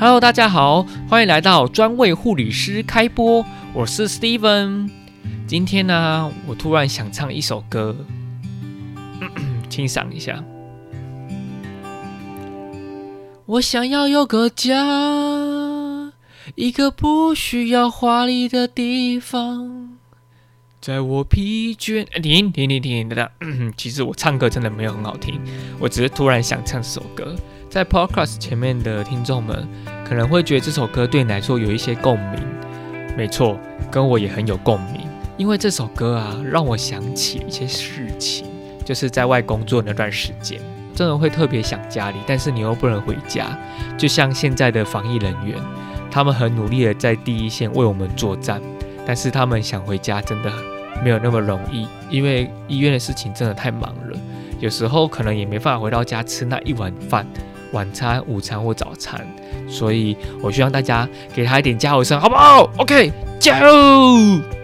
Hello，大家好，欢迎来到专为护理师开播，我是 Steven。今天呢，我突然想唱一首歌，欣赏一下。我想要有个家，一个不需要华丽的地方。在我疲倦，停停停停的，其实我唱歌真的没有很好听，我只是突然想唱首歌。在 Podcast 前面的听众们可能会觉得这首歌对你来说有一些共鸣，没错，跟我也很有共鸣，因为这首歌啊，让我想起一些事情，就是在外工作那段时间，真的会特别想家里，但是你又不能回家，就像现在的防疫人员，他们很努力的在第一线为我们作战。但是他们想回家真的没有那么容易，因为医院的事情真的太忙了，有时候可能也没办法回到家吃那一碗饭，晚餐、午餐或早餐。所以我希望大家给他一点加油声，好不好？OK，加油！